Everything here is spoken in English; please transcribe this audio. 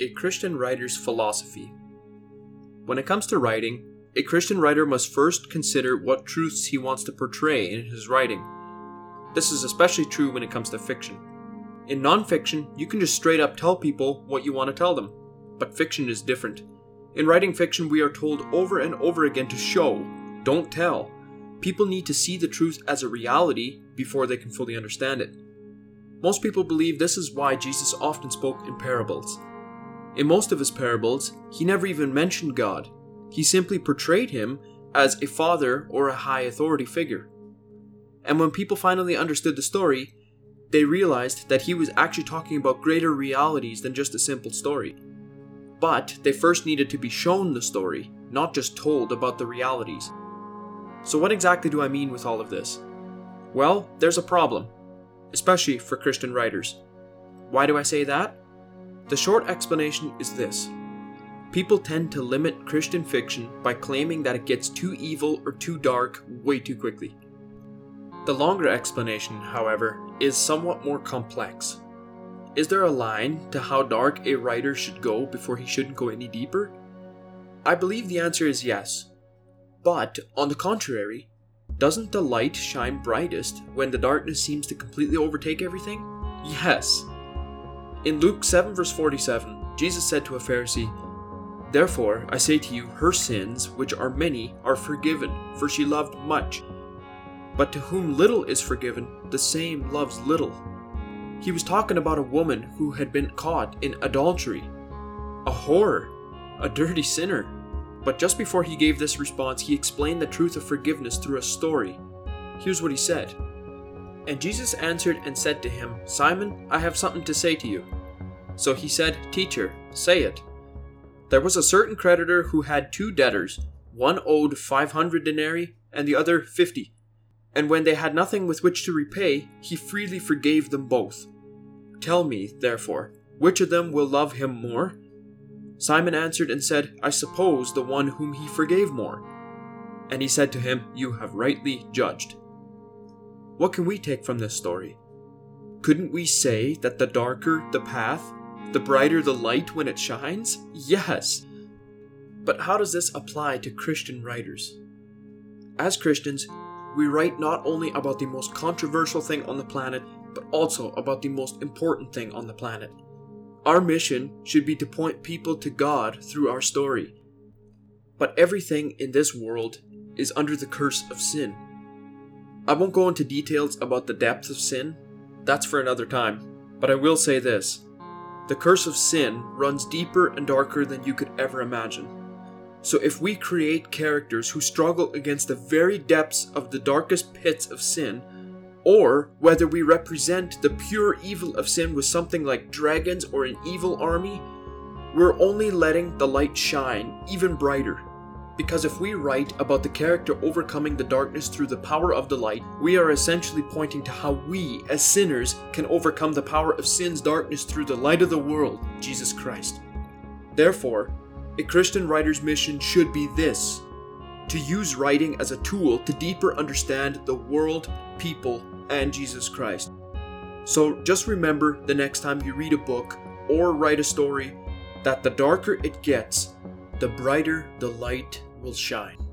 A Christian Writer's Philosophy. When it comes to writing, a Christian writer must first consider what truths he wants to portray in his writing. This is especially true when it comes to fiction. In nonfiction, you can just straight up tell people what you want to tell them, but fiction is different. In writing fiction, we are told over and over again to show, don't tell. People need to see the truth as a reality before they can fully understand it. Most people believe this is why Jesus often spoke in parables. In most of his parables, he never even mentioned God. He simply portrayed him as a father or a high authority figure. And when people finally understood the story, they realized that he was actually talking about greater realities than just a simple story. But they first needed to be shown the story, not just told about the realities. So, what exactly do I mean with all of this? Well, there's a problem, especially for Christian writers. Why do I say that? The short explanation is this People tend to limit Christian fiction by claiming that it gets too evil or too dark way too quickly. The longer explanation, however, is somewhat more complex. Is there a line to how dark a writer should go before he shouldn't go any deeper? I believe the answer is yes. But, on the contrary, doesn't the light shine brightest when the darkness seems to completely overtake everything? Yes. In Luke 7, verse 47, Jesus said to a Pharisee, Therefore, I say to you, her sins, which are many, are forgiven, for she loved much. But to whom little is forgiven, the same loves little. He was talking about a woman who had been caught in adultery, a whore, a dirty sinner. But just before he gave this response, he explained the truth of forgiveness through a story. Here's what he said And Jesus answered and said to him, Simon, I have something to say to you. So he said, Teacher, say it. There was a certain creditor who had two debtors. One owed 500 denarii and the other 50. And when they had nothing with which to repay, he freely forgave them both. Tell me, therefore, which of them will love him more? Simon answered and said, I suppose the one whom he forgave more. And he said to him, You have rightly judged. What can we take from this story? Couldn't we say that the darker the path, the brighter the light when it shines? Yes. But how does this apply to Christian writers? As Christians, we write not only about the most controversial thing on the planet, but also about the most important thing on the planet. Our mission should be to point people to God through our story. But everything in this world is under the curse of sin. I won't go into details about the depth of sin, that's for another time, but I will say this the curse of sin runs deeper and darker than you could ever imagine. So, if we create characters who struggle against the very depths of the darkest pits of sin, or whether we represent the pure evil of sin with something like dragons or an evil army, we're only letting the light shine even brighter. Because if we write about the character overcoming the darkness through the power of the light, we are essentially pointing to how we, as sinners, can overcome the power of sin's darkness through the light of the world, Jesus Christ. Therefore, a Christian writer's mission should be this to use writing as a tool to deeper understand the world, people, and Jesus Christ. So just remember the next time you read a book or write a story that the darker it gets, the brighter the light will shine.